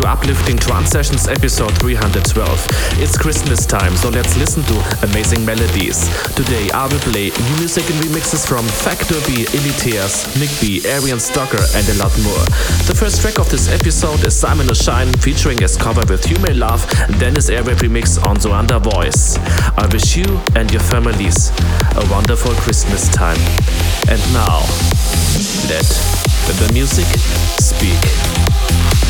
to Uplifting Trance Sessions episode 312. It's Christmas time, so let's listen to amazing melodies. Today I will play new music and remixes from Factor B, Illitheas, Myk Bee, Eryon Stocker, and a lot more. The first track of this episode is Simon O'Shine featuring Eskova with You May Love, Denis Airwave remix on Suanda Voice. I wish you and your families a wonderful Christmas time. And now, let the music speak.